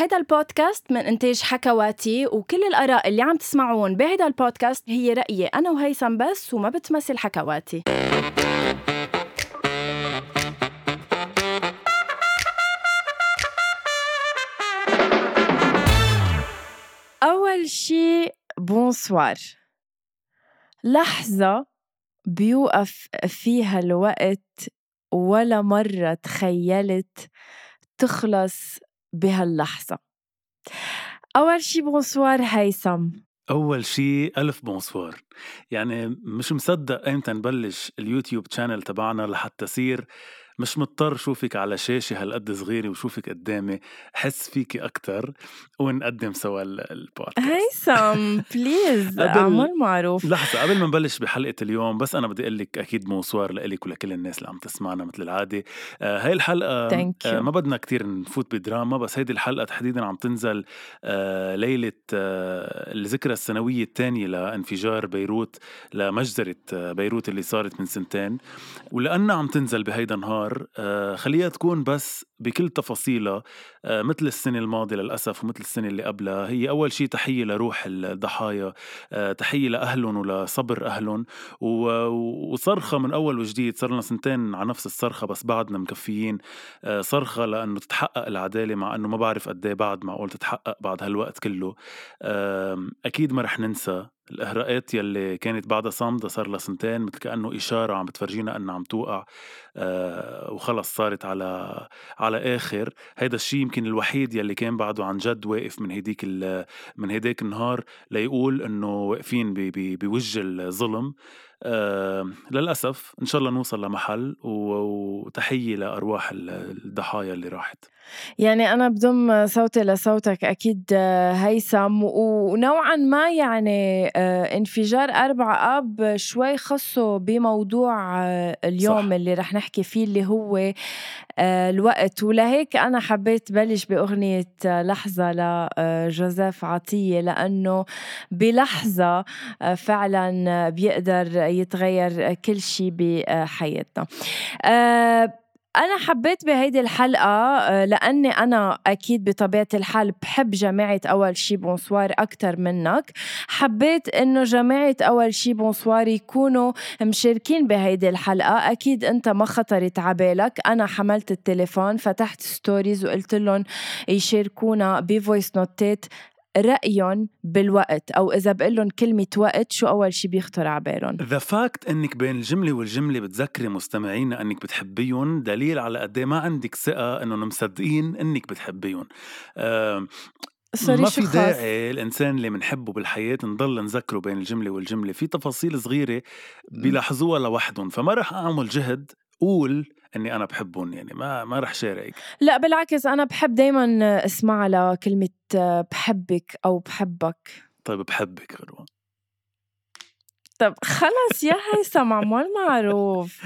هيدا البودكاست من إنتاج حكواتي وكل الآراء اللي عم تسمعون بهيدا البودكاست هي رأيي أنا وهيثم بس وما بتمثل حكواتي. أول شي بونسوار لحظة بيوقف فيها الوقت ولا مرة تخيلت تخلص بهاللحظة. أول شي bonsoir هيثم. أول شي ألف bonsoir. يعني مش مصدق أيمتى نبلش اليوتيوب channel تبعنا لحتى يصير مش مضطر شوفك على شاشة هالقد صغيرة وشوفك قدامي حس فيكي أكتر ونقدم سوا البودكاست. هيثم please اعمل معروف. لحظة قبل ما نبلش بحلقة اليوم بس أنا بدي أقول لك أكيد bonsoir لإلك ولكل الناس اللي عم تسمعنا مثل العادة. آه هاي الحلقة. آه ما بدنا كتير نفوت بدراما بس هيدي الحلقة تحديدا عم تنزل آه ليلة آه الذكرى السنوية الثانية لانفجار بيروت لمجزرة آه بيروت اللي صارت من سنتين. ولأنها عم تنزل بهيدا النهار آه خليها تكون بس بكل تفاصيلها آه مثل السنة الماضية للأسف ومثل السنة اللي قبلها هي أول شيء تحية لروح الضحايا آه تحية لأهلهم ولصبر أهلهم وصرخة من أول وجديد صار لنا سنتين على نفس الصرخة بس بعدنا مكفيين آه صرخة لأنه تتحقق العدالة مع أنه ما بعرف قد إيه بعد معقول تتحقق بعد هالوقت كله أكيد ما رح ننسى الإهراءات يلي كانت بعدها صامدة صار لها سنتين مثل كأنه إشارة عم بتفرجينا أنها عم توقع آه وخلص صارت على آخر هيدا الشيء يمكن الوحيد يلي كان بعده عن جد واقف من هيديك ال- من هيداك النهار ليقول إنه واقفين بوجه الظلم. آه للأسف إن شاء الله نوصل لمحل و- وتحية لأرواح ال- الضحايا اللي راحت يعني أنا بضم صوتي لصوتك أكيد آه، هيثم ونوعا ما يعني آه، انفجار أربعة آب شوي خصه بموضوع اليوم صح. اللي رح نحكي فيه اللي هو الوقت ولهيك أنا حبيت بلش بأغنية لحظة لجوزيف عطية لأنه بلحظة فعلا بيقدر يتغير كل شيء بحياتنا. آه، أنا حبيت بهيدي الحلقة آه، لأني أنا أكيد بطبيعة الحال بحب جماعة أول شي bonsoir أكتر منك. حبيت إنه جماعة أول شي bonsoir يكونوا مشاركين بهيدي الحلقة. أكيد أنت ما خطرت عبالك. أنا حملت التليفون فتحت stories وقلت لهم يشاركونا ب voice نوتات رأيهم بالوقت أو إذا بقول لهم كلمة وقت شو أول شي بيخطر عبالهم the fact إنك بين الجملة والجملة بتذكري مستمعينا إنك بتحبيهم دليل على قد إيه ما عندك ثقة إنهم مصدقين إنك بتحبيهم. sorry ما في داعي الإنسان اللي بنحبه بالحياة نضل نذكره بين الجملة والجملة في تفاصيل صغيرة بيلاحظوها لوحدهم فما رح أعمل جهد قول إني أنا بحبهم يعني ما ما رح شارك لا بالعكس أنا بحب دايما أسمع لكلمة بحبك أو بحبك. طيب بحبك غروة طب خلص يا هيثم عمول معروف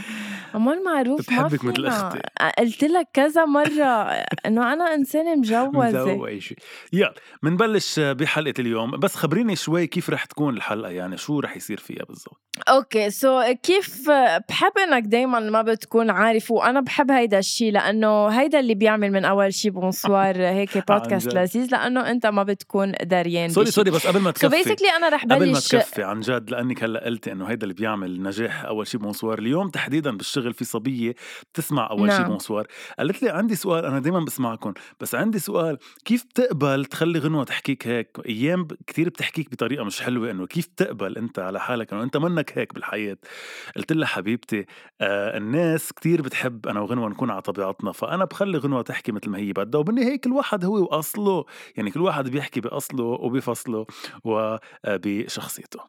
عمول معروف ما بحبك مثل فينا. أختي. قلت لك كذا مرة إنه أنا إنسانة مجوزة مزوق شيء يلا منبلش بحلقة اليوم بس خبريني شوي كيف رح تكون الحلقة يعني شو رح يصير فيها بالضبط okay so كيف بحب إنك دايما ما بتكون عارف وأنا بحب هيدا الشيء لأنه هيدا اللي بيعمل من أول شيء bonsoir هيك بودكاست. لذيذ لأنه أنت ما بتكون دريان sorry. sorry بس قبل ما so تكفي basically أنا رح قبل ما بلش تكفي عن جد لأنك هلأ قلتي إنه هيدا اللي بيعمل نجاح أول شيء bonsoir. اليوم تحديدا بالشغل في صبية بتسمع أول شيء نعم. bonsoir. قالت لي عندي سؤال أنا دائما بسمعكم بس عندي سؤال كيف بتقبل تخلي غنوة تحكيك هيك؟ أيام كثير بتحكيك بطريقة مش حلوة إنه كيف تقبل أنت على حالك إنه أنت منك هيك بالحياة؟ قلت لها حبيبتي آه الناس كتير بتحب أنا وغنوة نكون على طبيعتنا فأنا بخلي غنوة تحكي مثل ما هي بدها. وبالنهاية كل واحد هو وأصله يعني كل واحد بيحكي بأصله وبفصله وبشخصيته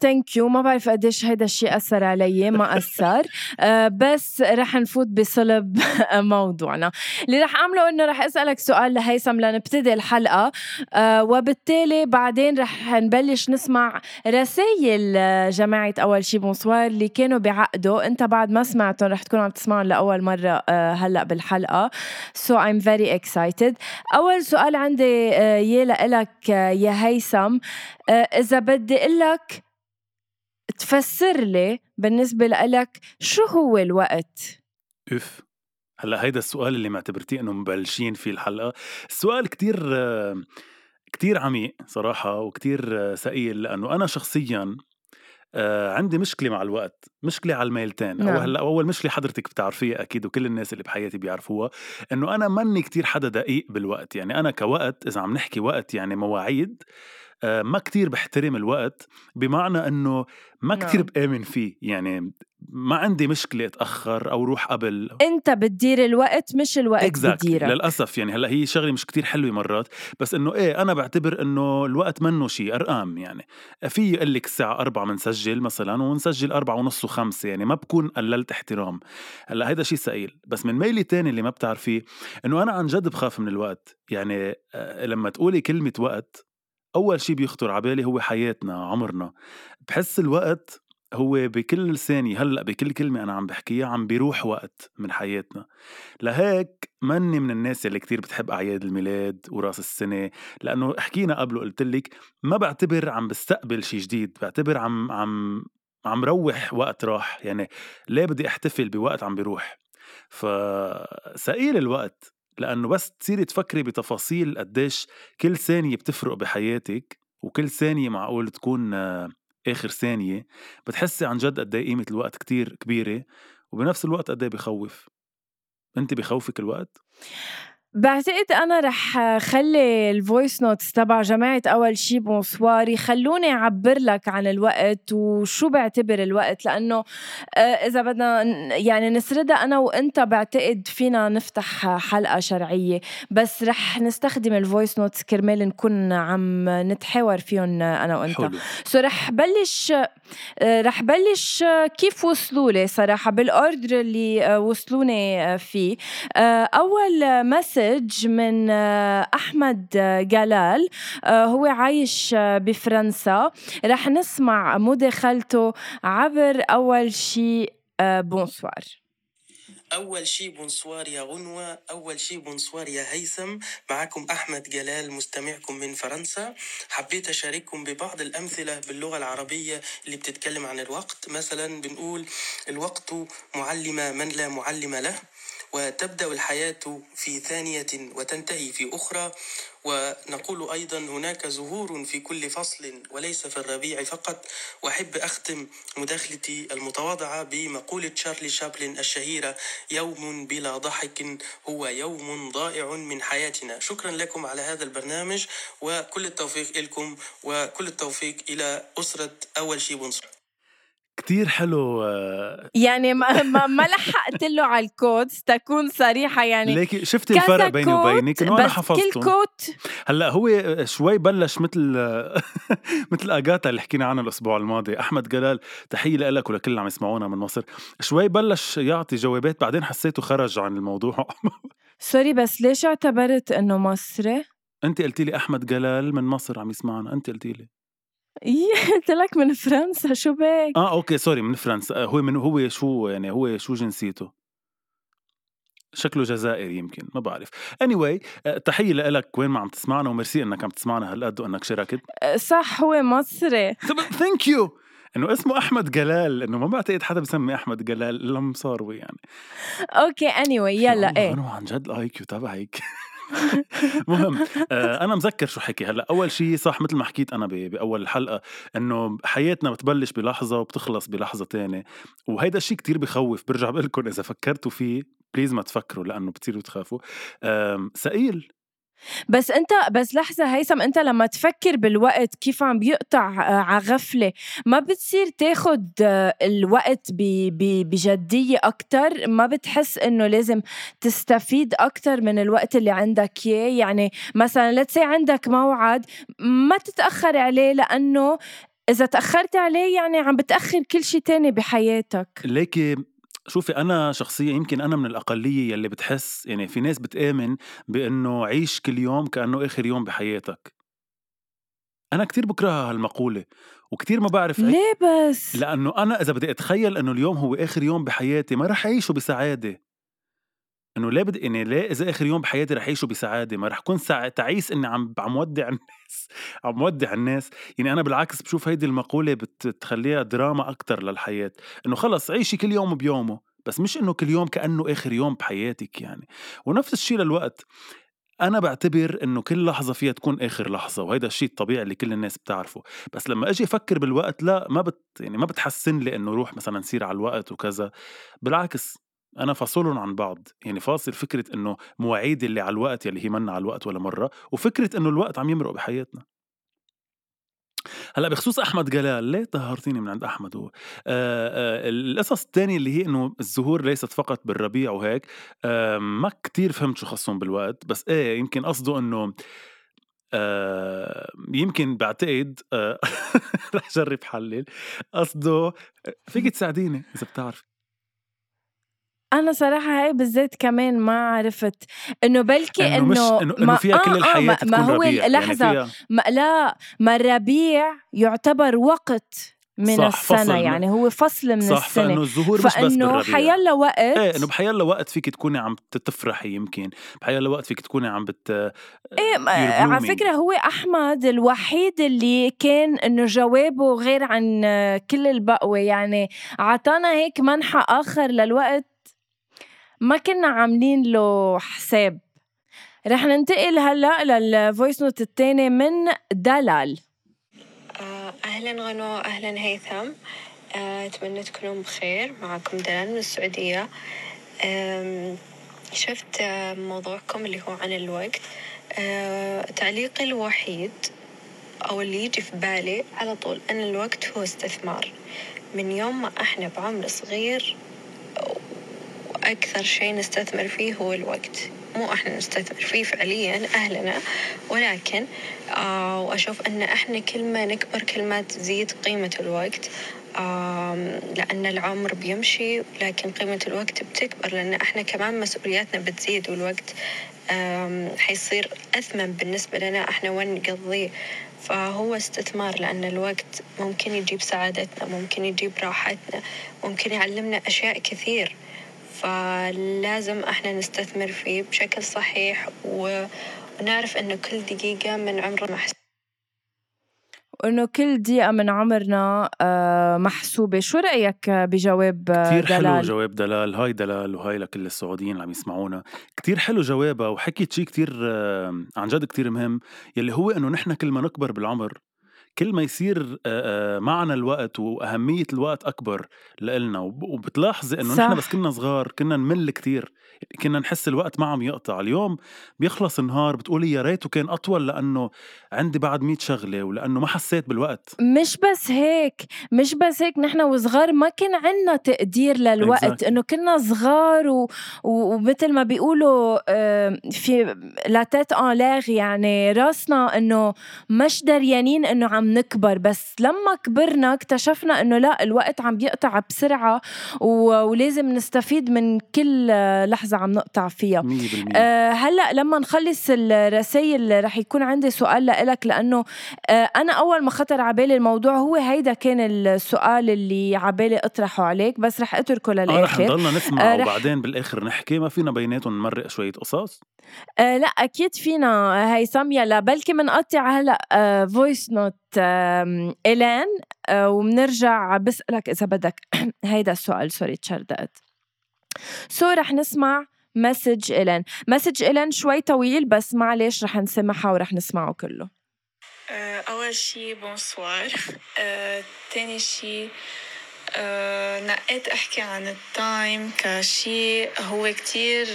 ثانك يو ما بعرف قديش هيدا الشيء أثر علي ما أثر. آه، بس رح نفوت بصلب موضوعنا. اللي رح أعمله إنه رح أسألك سؤال لهيثم لنبتدي الحلقة. آه، وبالتالي بعدين رح نبلش نسمع رسائل آه، جماعة أول شي bonsoir اللي كانوا بعقده. أنت بعد ما سمعتهم رح تكون عم تسمعهم لأول مرة آه، هلأ بالحلقة. so I'm very excited أول سؤال عندي آه، إلك يا هيثم. آه، إذا بدي أقول لك تفسر لي بالنسبة لك شو هو الوقت؟ أف هلأ هيدا السؤال اللي معتبرتيه إنه مبلشين فيه الحلقة السؤال كتير كتير عميق صراحة وكتير سئيل لأنه أنا شخصيا آه عندي مشكلة مع الوقت مشكلة على الميلتين نعم. هلأ أول مشكلة حضرتك بتعرفيها أكيد وكل الناس اللي بحياتي بيعرفوها إنه أنا ماني كتير حدا دقيق بالوقت يعني أنا كوقت إذا عم نحكي وقت يعني مواعيد آه، ما كتير بحترم الوقت بمعنى إنه ما كتير نعم. بآمن فيه يعني ما عندي مشكلة أتأخر أو روح قبل أنت بتدير الوقت مش الوقت exactly. بديرك للأسف يعني هلأ هي شغلة مش كتير حلوة مرات بس إنه إيه أنا بعتبر إنه الوقت منه شيء أرقام يعني في يقول لك الساعة أربعة بنسجل مثلا ونسجل أربعة ونص وخمسة يعني ما بكون قللت احترام هلأ هيدا شيء ثقيل بس من ميلي تاني اللي ما بتعرفيه إنه أنا عن جد بخاف من الوقت يعني آه، لما تقولي كلمة وقت أول شي بيخطر على بالي هو حياتنا عمرنا. بحس الوقت هو بكل ثانية هلأ بكل كلمة أنا عم بحكيها عم بيروح وقت من حياتنا. لهيك مني من الناس اللي كتير بتحب أعياد الميلاد وراس السنة. لأنه حكينا قبل وقلت لك ما بعتبر عم بستقبل شي جديد بعتبر عم عم عم روح وقت راح. يعني ليه بدي أحتفل بوقت عم بيروح؟ فسئيل الوقت. لأنه بس تصيري تفكري بتفاصيل قديش كل ثانية بتفرق بحياتك وكل ثانية معقول تكون آخر ثانية بتحسي عن جد قد قيمة الوقت كتير كبيرة وبنفس الوقت قد بخوف انت بخوفك الوقت؟ بعتقد أنا رح خلي ال voice notes تبع جماعة أول شي bonsoir يخلوني أعبر لك عن الوقت وشو بعتبر الوقت لأنه آه، إذا بدنا يعني نسردها أنا وأنت بعتقد فينا نفتح حلقة شرعية بس رح نستخدم ال voice notes كرمال نكون عم نتحاور فيهم أنا وأنت حلو. so رح بلش آه، رح بلش كيف وصلوا لي صراحة بال order اللي آه، وصلوني فيه أول message message من آه، أحمد جلال. آه، هو عايش آه، بفرنسا. رح نسمع مداخلته عبر أول شيء bonsoir أول شي bonsoir يا غنوة أول شي bonsoir يا هيثم. معكم أحمد جلال مستمعكم من فرنسا. حبيت أشارككم ببعض الأمثلة باللغة العربية اللي بتتكلم عن الوقت. مثلا بنقول الوقت معلم من لا معلم له. وتبدأ الحياة في ثانية وتنتهي في أخرى. ونقول أيضا هناك زهور في كل فصل وليس في الربيع فقط. وأحب أختم مداخلتي المتواضعة بمقولة تشارلي شابلن الشهيرة يوم بلا ضحك هو يوم ضائع من حياتنا. شكرا لكم على هذا البرنامج وكل التوفيق لكم وكل التوفيق إلى أسرة أول شي بنصر. كتير حلو يعني ما ما, ما لحقت له على الكود تكون صريحة يعني. ليكي شفتي الفرق بيني وبينك؟ إنه أنا حفظته. كل كوت هلأ هو شوي بلش مثل مثل آجاتا اللي حكينا عنها الأسبوع الماضي. أحمد جلال تحية لك ولكل اللي عم يسمعونا من مصر. شوي بلش يعطي جوابات بعدين حسيته خرج عن الموضوع. sorry بس ليش اعتبرت إنه مصري؟ انت قلتي لي أحمد جلال من مصر عم يسمعنا. انت قلتي لي. قلت لك من فرنسا شو بك؟ آه okay sorry من فرنسا. هو من هو شو يعني هو شو جنسيته؟ شكله جزائري يمكن ما بعرف. Anyway آه، تحية لك وين ما عم تسمعنا وميرسي إنك عم تسمعنا هالقد وإنك شاركت. آه، صح هو مصري. thank you إنه اسمه أحمد جلال إنه ما بعتقد حدا بسمي أحمد جلال الا مصاروي يعني. okay any anyway, يلا إيه. عن جد ال IQ تبعك مهم. آه أنا مذكر شو حكي. هلأ أول شيء صح مثل ما حكيت أنا بأول الحلقة إنه حياتنا بتبلش بلحظة وبتخلص بلحظة تانية. وهيدا الشيء كتير بخوف برجع بقول لكم إذا فكرتوا فيه please ما تفكروا لأنه بتصيروا تخافوا. ثقيل بس انت بس لحظة هيثم انت لما تفكر بالوقت كيف عم بيقطع آه، على غفلة ما بتصير تاخد آه، الوقت بجدية أكثر ما بتحس إنه لازم تستفيد أكثر من الوقت اللي عندك إياه؟ يعني مثلا لتسي عندك موعد ما تتأخر عليه لأنه إذا تأخرت عليه يعني عم بتأخر كل شيء تاني بحياتك. ليكي شوفي أنا شخصيا يمكن أنا من الأقلية يلي بتحس يعني في ناس بتآمن بأنه عيش كل يوم كأنه آخر يوم بحياتك. أنا كتير بكره هالمقولة وكتير ما بعرف ليه بس؟ لأنه أنا إذا بدي أتخيل إنه اليوم هو آخر يوم بحياتي ما رح أعيشه بسعادة. إنه ليه بدي يعني ليه إذا آخر يوم بحياتي رح اعيشه بسعادة؟ ما رح كون سع... تعيس إني عم عم ودع الناس عم ودع الناس. يعني أنا بالعكس بشوف هيدي المقولة بتخليها دراما أكثر للحياة. إنه خلص عيشي كل يوم بيومه بس مش إنه كل يوم كأنه آخر يوم بحياتك يعني. ونفس الشيء للوقت. أنا بعتبر إنه كل لحظة فيها تكون آخر لحظة وهيدا الشيء الطبيعي اللي كل الناس بتعرفه. بس لما أجي أفكر بالوقت لا ما بت يعني ما بتحسن لي إنه روح مثلا نسير على الوقت وكذا. بالعكس. أنا فاصلهم عن بعض يعني فاصل فكرة إنه مواعيد اللي على الوقت يلي هي منا على الوقت ولا مرة وفكرة إنه الوقت عم يمرق بحياتنا. هلأ بخصوص أحمد جلال ليه طهرتيني من عند أحمد هو؟ آآ آآ القصص الثانية اللي هي إنه الزهور ليست فقط بالربيع وهيك ما كتير فهمت شو خصهم بالوقت بس إيه يمكن قصده إنه يمكن بعتقد رح جرب حلل. قصده فيك تساعديني إذا بتعرف. أنا صراحة هاي بالذات كمان ما عرفت إنه بلكي إنه مش إنه إنه إنه فيها كل آه آه ما, ما هو ربيع يعني لحظة. فيها ما لا ما الربيع يعتبر وقت من صح السنة فصل. يعني هو فصل من صح السنة. فإنه الزهور مش بس فإنه بالربيع. حيلا وقت إيه إنه بحيلا وقت فيك تكوني عم تفرحي يمكن. بحيلا وقت فيك تكوني عم بت إيه على. فكرة هو أحمد الوحيد اللي كان إنه جوابه غير عن كل البقوة. يعني عطانا هيك منحى آخر للوقت. ما كنا عاملين له حساب. رح ننتقل هلا لل voice note الثاني من دلال. آه، أهلا غنو أهلا هيثم. آه، أتمنى تكونوا بخير. معكم دلال من السعودية. آم، شفت آه، موضوعكم اللي هو عن الوقت. تعليقي الوحيد أو اللي يجي في بالي على طول أن الوقت هو استثمار. من يوم ما إحنا بعمر صغير وأكثر شيء نستثمر فيه هو الوقت. مو إحنا نستثمر فيه فعليا أهلنا. ولكن آه وأشوف أن إحنا كل ما نكبر كل ما تزيد قيمة الوقت. آم، لأن العمر بيمشي لكن قيمة الوقت بتكبر لأن إحنا كمان مسؤولياتنا بتزيد والوقت آم، حيصير أثمن بالنسبة لنا إحنا وين نقضيه. فهو استثمار لأن الوقت ممكن يجيب سعادتنا ممكن يجيب راحتنا ممكن يعلمنا أشياء كثير. فلازم إحنا نستثمر فيه بشكل صحيح ونعرف إنه كل دقيقة من عمرنا محسوبة. وإنه كل دقيقة من عمرنا آه، محسوبة. شو رأيك بجواب آه، كتير حلو دلال؟ جواب دلال. هاي دلال وهاي لكل السعوديين اللي عم يسمعونا. كتير حلو جوابها وحكيت شيء كتير عن جد كتير مهم. يلي هو إنه نحن كل ما نكبر بالعمر كل ما يصير معنا الوقت وأهمية الوقت أكبر لإلنا وب- وبتلاحظي إنه. نحن بس كنا صغار كنا نمل كتير كنا نحس الوقت ما عم يقطع اليوم بيخلص النهار بتقولي يا ريته كان أطول لأنه عندي بعد 100 شغلة ولأنه ما حسيت بالوقت مش بس هيك مش بس هيك نحن وصغار ما كان عنا تقدير للوقت Exactly. إنه كنا صغار و... و... ومثل ما بيقولوا آه، في لا تيت أن لاغ يعني راسنا إنه مش دريانين إنه عم نكبر بس لما كبرنا اكتشفنا إنه لا الوقت عم بيقطع بسرعة و... ولازم نستفيد من كل آه، لحظة عم نقطع فيها. 100% أه هلأ لما نخلص الرسائل رح يكون عندي سؤال لإلك لأنه أه أنا أول ما خطر على بالي الموضوع هو هيدا كان السؤال اللي على بالي أطرحه عليك بس رح أتركه آه رح للآخر نضلنا نسمع آه، رح- وبعدين بالآخر نحكي ما فينا بيناتهم نمرق شوية قصص؟ أه لا أكيد فينا. هيثم يلا بلكي منقطع هلأ voice note إيلان أه وبنرجع بسألك إذا بدك. هيدا السؤال sorry تشردقت. so رح نسمع message إلين. message إلين شوي طويل بس معلش رح نسمعها ورح نسمعه كله. آه، أول شي bonsoir آه، تاني شي آه، نقيت أحكي عن ال time كشي هو كتير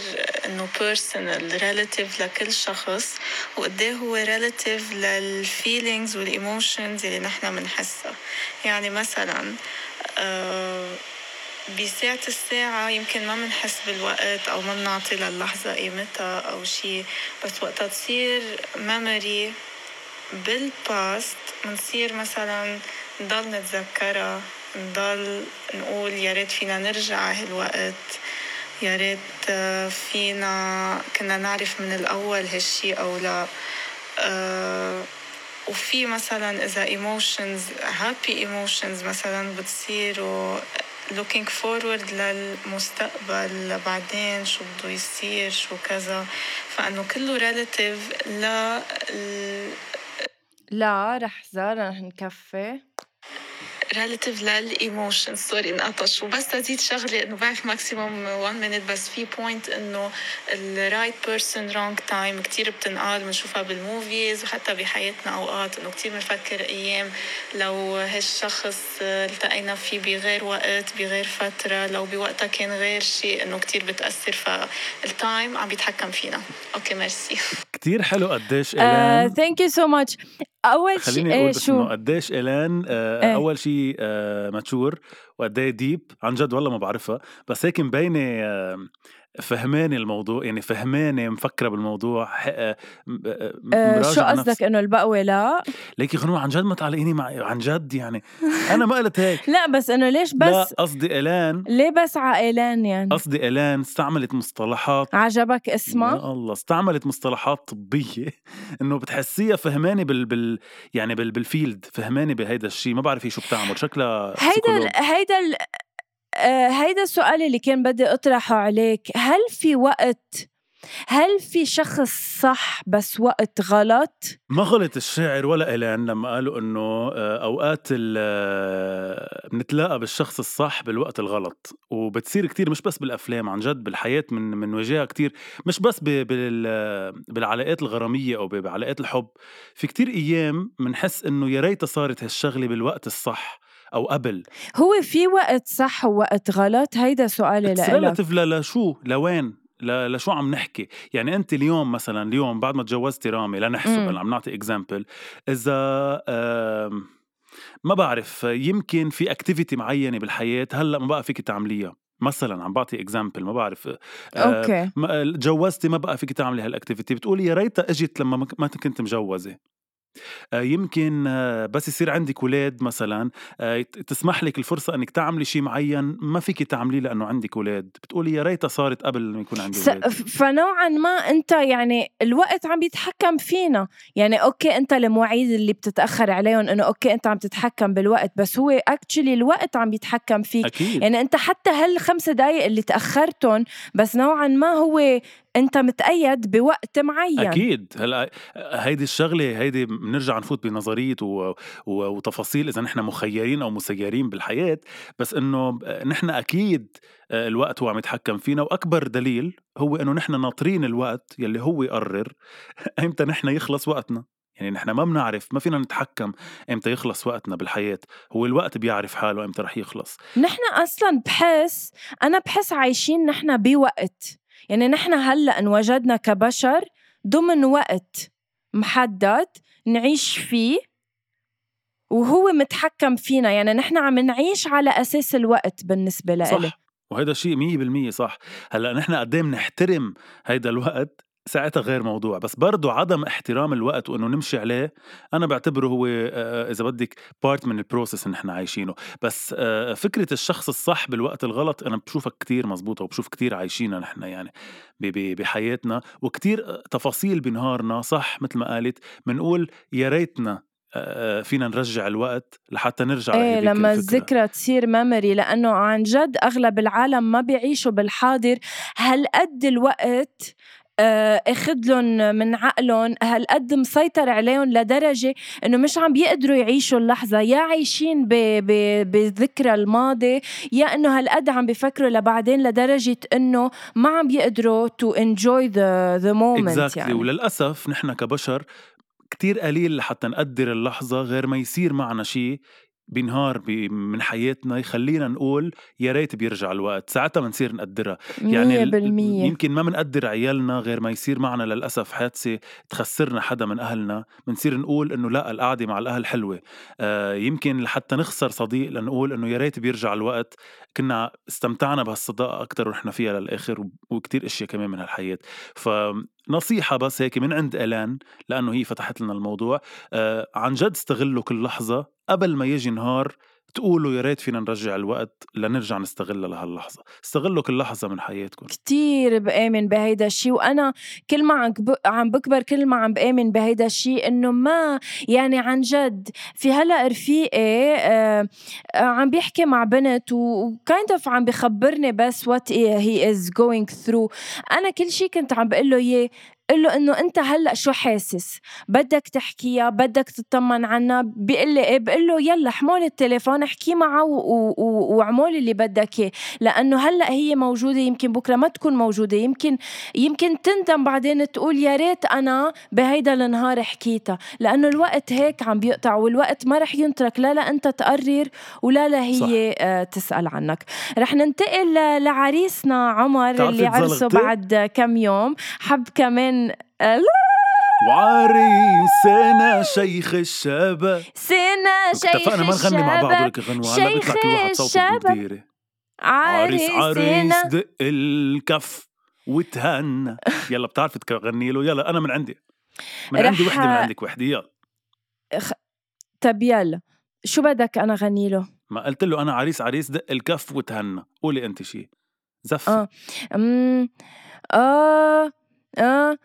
إنه personal relative لكل شخص وقديه هو relative لل feelings وال emotions اللي نحنا بنحسها يعني مثلا آه، بساعة الساعة يمكن ما بنحس بالوقت أو ما بنعطي للحظة قيمتها أو شي بس وقتها تصير memory بال past بنصير مثلا نضل نتذكرها. نضل نقول يا ريت فينا نرجع هالوقت يا ريت آه، فينا كنا نعرف من الأول هالشي أو لا. آه، وفي مثلا إذا emotions happy emotions مثلا بتصيروا looking forward للمستقبل بعدين شو بده يصير شو كذا. فإنه كله relative ل لا لحظة رح نكفي. Relative لل emotion sorry انقطش وبس تزيد شغله انه بعرف maximum 1 minute بس في point انه ال right person wrong time كثير بتنقال بنشوفها بال movies وحتى بحياتنا اوقات انه كثير بنفكر أيام لو هالشخص التقينا فيه بغير وقت بغير فتره لو بوقتها كان غير شيء انه كثير بتاثر فال time عم بيتحكم فينا okay merci كتير حلو قديش thank you so much أول شيء خليني أقول إيه بس شو إنه قديش إيلان آه إيه. أول شيء آه mature وقد إيه deep عن جد والله ما بعرفها بس هيك مبينة آه فهمانه الموضوع يعني فهمانه مفكرة بالموضوع ح- آه، آه، شو قصدك إنه البقوة؟ لا. ليكي غنوة عن جد ما تعلقيني معي عن جد يعني. أنا ما قلت هيك. لا بس إنه ليش لا بس؟ قصدي ايلان ليه بس على إيلان يعني؟ قصدي ايلان استعملت مصطلحات. عجبك اسمها يا الله استعملت مصطلحات طبية. إنه بتحسيها فهماني بال, بال يعني بال بالفيلد فهماني بهيدا الشيء ما بعرف هي شو بتعمل. شكلها هيدا. ال- هيدا ال- هيدا السؤال اللي كان بدي أطرحه عليك. هل في وقت هل في شخص صح بس وقت غلط؟ ما غلط الشاعر ولا إيلان لما قالوا إنه آه، أوقات ال- آه، بنتلاقى بالشخص الصح بالوقت الغلط. وبتصير كتير مش بس بالأفلام عن جد بالحياة من من وجهها كتير. مش بس بالعلاقات الغرامية أو ب- بعلاقات الحب. في كتير أيام بنحس إنه يا ريتها صارت هالشغلة بالوقت الصح. أو قبل. هو في وقت صح ووقت غلط؟ هيدا سؤالي لإلك. relative لشو لوين؟ لشو عم نحكي؟ يعني أنت اليوم مثلا اليوم بعد ما تجوزتي رامي لنحسب. هلأ عم نعطي example إذا ما بعرف يمكن في activity معينة بالحياة هلأ ما بقى فيك تعمليها. مثلا عم بعطي example ما بعرف okay. تجوزتي ما بقى فيك تعملي هال activity بتقولي يا ريتها إجت لما ما- كنت مجوزة. يمكن آه، بس يصير عندك ولاد مثلا آه، تسمح لك الفرصة إنك تعملي شيء معين ما فيك تعمليه لأنه عندك ولاد. بتقولي يا ريتها صارت قبل ما يكون عندي ولاد. فنوعا ما أنت يعني الوقت عم بيتحكم فينا. يعني okay أنت المواعيد اللي بتتأخر عليهم إنه okay أنت عم تتحكم بالوقت بس هو actually الوقت عم بيتحكم فيك. أكيد. يعني أنت حتى هالخمس دقايق اللي تأخرتهم بس نوعا ما هو انت متقيد بوقت معين. أكيد. هلا هيدي الشغلة هيدي بنرجع نفوت بنظريه و... و... وتفاصيل إذا نحن مخيرين أو مسيرين بالحياة. بس إنه نحن أكيد الوقت هو عم يتحكم فينا. وأكبر دليل هو إنه نحن ناطرين الوقت يلي هو يقرر ايمتى نحن يخلص وقتنا. يعني نحن ما بنعرف ما فينا نتحكم إمتى يخلص وقتنا بالحياة. هو الوقت بيعرف حاله إمتى رح يخلص. نحن أصلا بحس أنا بحس عايشين نحن بوقت. يعني نحن هلأ انوجدنا كبشر ضمن وقت محدد نعيش فيه وهو متحكم فينا. يعني نحن عم نعيش على أساس الوقت بالنسبة لإلي. صح. وهيدا شيء 100% صح. هلأ نحن قد إيه بنحترم هيدا الوقت ساعتها غير موضوع بس برضو عدم احترام الوقت وإنه نمشي عليه أنا بعتبره هو إذا بدك part من ال process اللي نحن عايشينه. بس فكرة الشخص الصح بالوقت الغلط أنا بشوفها كتير مزبوطه وبشوف كتير عايشينها نحن يعني بحياتنا وكتير تفاصيل بنهارنا صح؟ مثل ما قالت بنقول يا ريتنا فينا نرجع الوقت لحتى نرجع إيه لما. الذكرى تصير memory لأنه عن جد أغلب العالم ما بيعيشوا بالحاضر. هالقد الوقت اخذ لهم من عقلهم هالقد مسيطر عليهم لدرجة إنه مش عم بيقدروا يعيشوا اللحظة. يا عايشين بذكرى الماضي يا إنه هالقد عم بيفكروا لبعدين لدرجة إنه ما عم بيقدروا to enjoy the the moment. يعني. وللأسف نحن كبشر كتير قليل لحتى نقدر اللحظة غير ما يصير معنا شيء بنهار بي- من حياتنا يخلينا نقول يا ريت بيرجع الوقت ساعتها بنصير نقدرها. يعني مية ال- بالمية. يمكن ما بنقدر عيالنا غير ما يصير معنا للأسف حادثة تخسرنا حدا من أهلنا بنصير نقول إنه لا القعدة مع الأهل حلوة. آه يمكن لحتى نخسر صديق لنقول إنه يا ريت بيرجع الوقت. كنا استمتعنا بهالصداقة أكتر ونحن فيها للآخر و- وكتير أشياء كمان من هالحياة. فنصيحة بس هيك من عند إلان لأنه هي فتحت لنا الموضوع. آه عن جد استغلوا كل لحظة قبل ما يجي نهار تقولوا يا ريت فينا نرجع الوقت لنرجع نستغلها لهاللحظة. استغلوا كل لحظة من حياتكم. كتير بآمن بهيدا الشيء وأنا كل ما عم عم بكبر كل ما عم بآمن بهيدا الشيء إنه ما يعني عن جد في هلأ رفيقي آه، عم بيحكي مع بنت و kind of عم بخبرني بس what he is going through أنا كل شيء كنت عم بقول له إياه قل له إنه أنت هلأ شو حاسس؟ بدك تحكيها بدك تطمن عنها. بيقول لي إيه؟ بقول له يلا حمول التليفون احكي معه وعمول اللي بدك إياه. لأنه هلأ هي موجودة يمكن بكرة ما تكون موجودة. يمكن يمكن تندم بعدين تقول يا ريت أنا بهيدا النهار حكيتها. لأنه الوقت هيك عم بيقطع والوقت ما رح ينترك. لا لا أنت تقرر ولا لا هي صح. آه، تسأل عنك. رح ننتقل لعريسنا عمر اللي عرسه بعد كم يوم. حب كمان آه، وعريسنا شيخ الشباب سنة شيخ اتفقنا ما نغني مع بعض ولك غنوة هلا بيطلع كل واحد صوته عريس عريس دق الكف وتهنى. يلا بتعرفي تغني له؟ يلا أنا من عندي. من عندي وحدة من عندك وحدة. يلا. خ... طب يلا. شو بدك أنا غني له؟ ما قلت له أنا عريس عريس دق الكف وتهنى. قولي أنت شيء زفي. آه. امم آه. آه.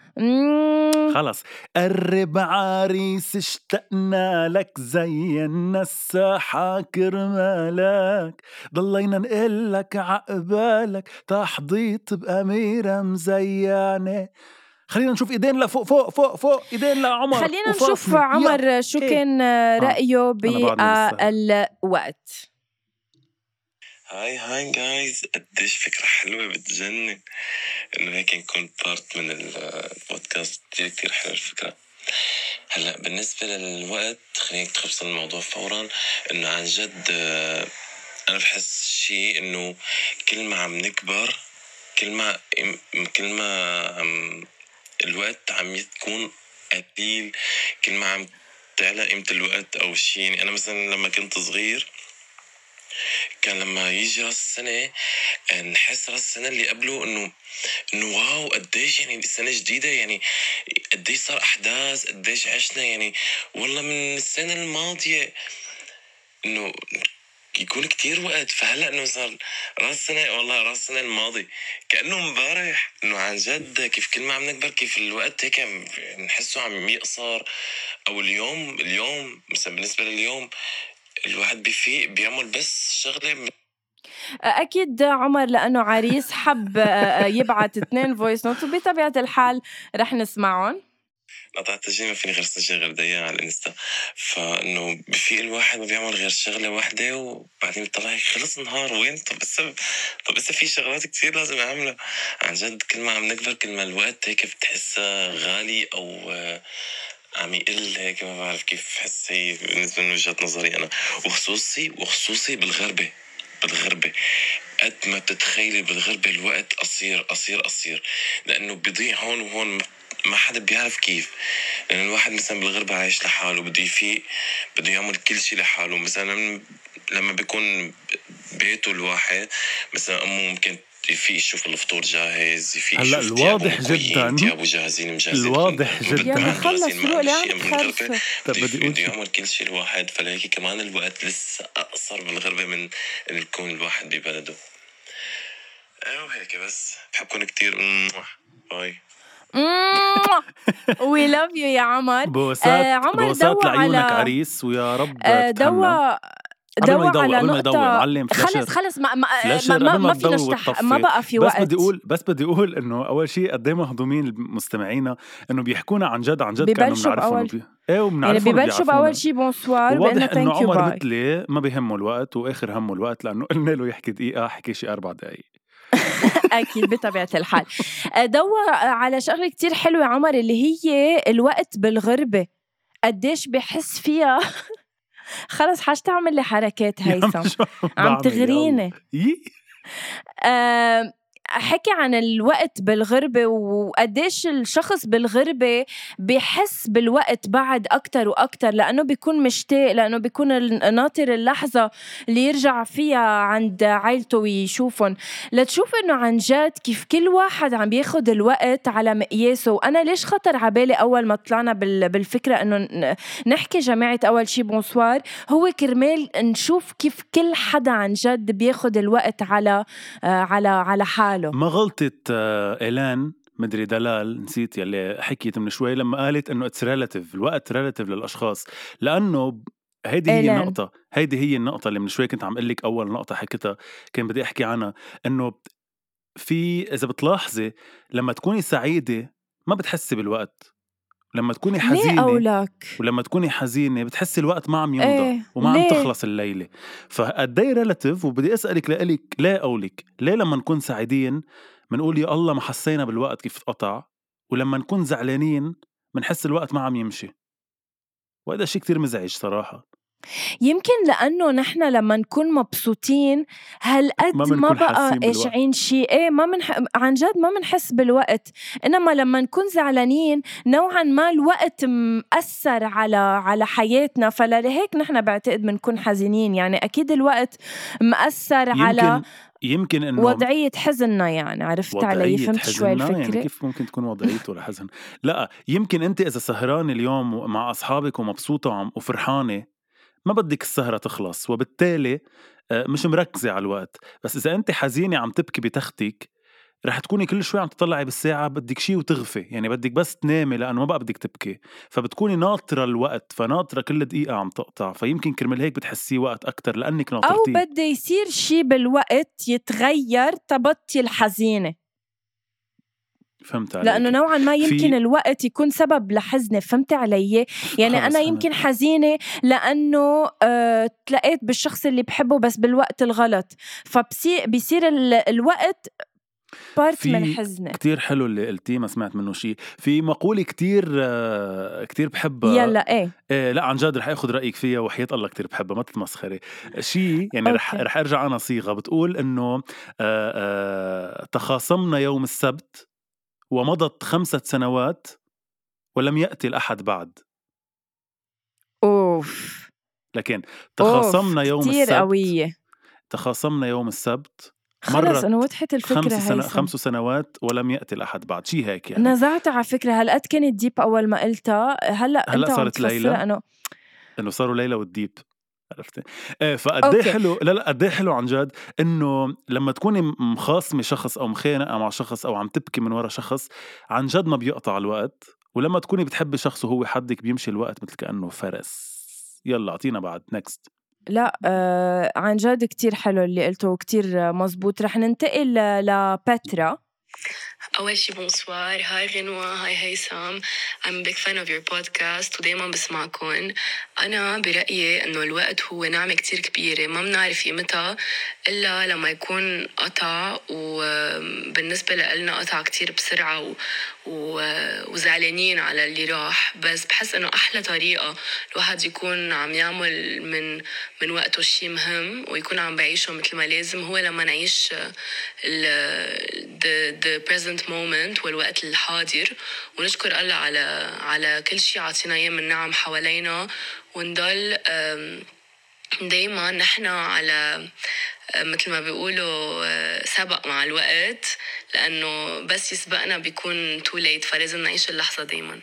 خلص قرب عريس اشتقنا لك زينا الساحة كرمالك ضلينا نقلك عقبالك تحضيط بأميرة مزيانة. خلينا نشوف إيدين لفوق فوق فوق فوق. إيدين لعمر خلينا نشوف عمر شو كان. رأيه بالوقت. هاي هاي جايز قديش فكرة حلوة بتجنن إنه هيك نكون بارت من البودكاست كتير كتير حلوة الفكرة. هلأ بالنسبة للوقت خليني ادخل الموضوع فورا. إنه عن جد آه، أنا بحس شيء إنه كل ما عم نكبر كل ما كل ما عم الوقت عم يكون قليل كل ما عم تعلى قيمة الوقت أو شيء يعني أنا مثلا لما كنت صغير كان لما يجي راس السنة نحس راس السنة اللي قبله إنه إنه واو قديش يعني السنة جديدة يعني قديش صار أحداث قديش عشنا يعني والله من السنة الماضية إنه يكون كتير وقت. فهلأ إنه صار راس السنة والله راس السنة الماضي كأنه امبارح إنه عن جد كيف كل ما عم نكبر كيف الوقت هيك نحسه عم يقصر. أو اليوم اليوم مثلا بالنسبة لليوم الواحد بفيق بيعمل بس شغلة أكيد عمر لأنه عريس حب آه، آه، يبعت اثنين voice note وبطبيعة الحال رح نسمعهم. قطع التسجيل ما فيني غير اسجل غير دقيقة على الإنستا. فإنه بفيق الواحد ما بيعمل غير شغلة واحدة وبعدين بيطلع هيك خلص النهار وين؟ طب هسه طب هسه في شغلات كتير لازم أعملها. عن جد كل ما عم نكبر كل ما الوقت هيك بتحسها غالي أو عم يقل هيك ما بعرف كيف حس هي بالنسبة من وجهة نظري أنا. وخصوصي وخصوصي بالغربة. بالغربة. قد ما بتتخيلي بالغربة الوقت قصير قصير قصير. لأنه بيضيع هون وهون ما حدا بيعرف كيف. لأن الواحد مثلا بالغربة عايش لحاله بده يفيق بده يعمل كل شيء لحاله. مثلا لما بيكون بيته الواحد مثلا أمه ممكن في يشوف الفطور جاهز في هلا الواضح جدا. ثيابه جاهزين مجهزين الواضح جدا. يعني خلص روح طب بدي بده يعمل كل شيء الواحد فلهيك كمان الوقت لسه أقصر بالغربه من انه يكون الواحد ببلده. وهيك بس. بحبكم كثير bye. we love you يا عمر. بوسات آه عمر بوسات لعيونك على... عريس ويا رب آه دوا دور على قبل ما يدور معلم خلص خلص ما ما ما, ما في نشتح ما بقى في وقت. بس بدي أقول بس بدي أقول إنه أول شيء قد إيه مهضومين مستمعينا إنه بيحكونا عن جد عن جد كانوا بنعرفهم. إيه وبنعرفهم يعني ببلشوا بأول شيء بونسوار واضح إنه عمر مثلي ما بيهمه الوقت وآخر همه الوقت لأنه قلنا له يحكي دقيقة حكي شي أربع دقائق أكيد بطبيعة الحال. دور على شغلة كتير حلوة عمر اللي هي الوقت بالغربة. قديش بحس فيها خلص حاج تعمل لي حركات هيثم. عم تغريني. آه حكي عن الوقت بالغربة وقديش الشخص بالغربة بيحس بالوقت بعد أكتر وأكتر لأنه بيكون مشتاق لأنه بيكون ناطر اللحظة اللي يرجع فيها عند عائلته ويشوفهم. لتشوف إنه عن جد كيف كل واحد عم بياخد الوقت على مقياسه. وأنا ليش خطر عبالي أول ما طلعنا بالفكرة إنه نحكي جماعة أول شي بونسوار هو كرمال نشوف كيف كل حدا عن جد بياخد الوقت على على على حاله. حاله ما غلطت إيلان مدري دلال نسيت يلي حكيت من شوي لما قالت إنه it's relative الوقت relative للأشخاص. لأنه هيدي هي إيلان. النقطة هيدي هي النقطة اللي من شوي كنت عم أقول لك أول نقطة حكيتها كان بدي أحكي عنها إنه في إذا بتلاحظي لما تكوني سعيدة ما بتحسي بالوقت. لما تكوني ليه حزينة قولك؟ ولما تكوني حزينة بتحسي الوقت ما عم يمضى إيه، وما عم ليه؟ تخلص الليلة. فقد إيه ريلاتيف وبدي أسألك لإلك ليه قولك ليه لما نكون سعيدين بنقول يا الله ما حسينا بالوقت كيف اتقطع ولما نكون زعلانين بنحس الوقت ما عم يمشي. وهذا شيء كتير مزعج صراحة. يمكن لأنه نحن لما نكون مبسوطين هالقد ما ما, بقى. قاشعين شيء؟ إيه ما منح... عن جد ما بنحس بالوقت. إنما لما نكون زعلانين نوعا ما الوقت مأثر على على حياتنا. فلهيك نحن بعتقد بنكون حزينين. يعني أكيد الوقت مأثر يمكن على يمكن إنه وضعية حزننا. يعني عرفت علي؟ فهمت شوي حزننا؟ الفكرة؟ يعني كيف ممكن تكون وضعيته ولا حزن لا يمكن أنت إذا سهرانة اليوم مع أصحابك ومبسوطة وفرحانة ما بدك السهرة تخلص وبالتالي آه، مش مركزة على الوقت. بس إذا انت حزينة عم تبكي بتختك رح تكوني كل شوي عم تطلعي بالساعة بدك شي وتغفي. يعني بدك بس تنامي لأنه ما بقى بدك تبكي. فبتكوني ناطرة الوقت فناطرة كل دقيقة عم تقطع. فيمكن كرمال هيك بتحسيه وقت أكتر لأنك أو ناطرتيه. بده يصير شيء بالوقت يتغير تبطي الحزينة. فهمت عليك. لأنه نوعا ما يمكن في- الوقت يكون سبب لحزني فهمت علي؟ يعني أنا يمكن حزينة لأنه آه تلاقيت بالشخص اللي بحبه بس بالوقت الغلط. فبصير بيصير ال- الوقت بارت في من حزني كتير حلو اللي قلتيه ما سمعت منه شيء. في مقولة كتير آه، كتير بحب يلا إيه؟ إيه لا عن جد رح آخذ رأيك فيها وحياة الله كتير بحبها ما تتمسخري. شيء يعني رح. رح أرجع أنا صيغة. بتقول إنه آه، آه، تخاصمنا يوم السبت. ومضت خمسة سنوات ولم يأتي الأحد بعد. أوف. لكن تخاصمنا أوف، يوم كتير السبت. قويه تخاصمنا يوم السبت. خلص أنا وضحت الفكرة خمس, سنة. خمس سنوات ولم يأتي الأحد بعد. شيء هيك يعني. نزعت على فكرة. هالقد كانت ديب أول ما قلتها؟ هلأ أنت عم صارت ليلى؟ إنه إنه صاروا ليلى والديب. عرفتي؟ إيه فقد إيه. حلو؟ لا لا قد إيه حلو عن جد إنه لما تكوني مخاصمه شخص أو مخانقه مع شخص أو عم تبكي من ورا شخص عن جد ما بيقطع الوقت. ولما تكوني بتحبي شخص وهو حدك بيمشي الوقت مثل كأنه فرس. يلا أعطينا بعد. next لا آه عن جد كتير حلو اللي قلته وكتير مزبوط. رح ننتقل لبترا. أول شي bonsoir hi غنوة hi هيثم I'm a big fan of your podcast. ودايما بسمعكم أنا برأيي إنه الوقت هو نعمة كتير كبيرة. ما بنعرف قيمتها إلا لما يكون قطع وبالنسبة لنا قطع كتير بسرعة. وزعلانين على اللي راح. بس بحس إنه أحلى طريقة الواحد يكون عم يعمل من من وقته شي مهم ويكون عم بعيشه مثل ما لازم هو لما نعيش ال the, the present moment والوقت الحاضر. ونشكر الله على على كل شيء عطينا اياه من نعم حوالينا ونضل دايما نحن على أه، مثل ما بيقولوا أه، سبق مع الوقت لأنه بس يسبقنا بيكون too late فلازم نعيش اللحظة دايما.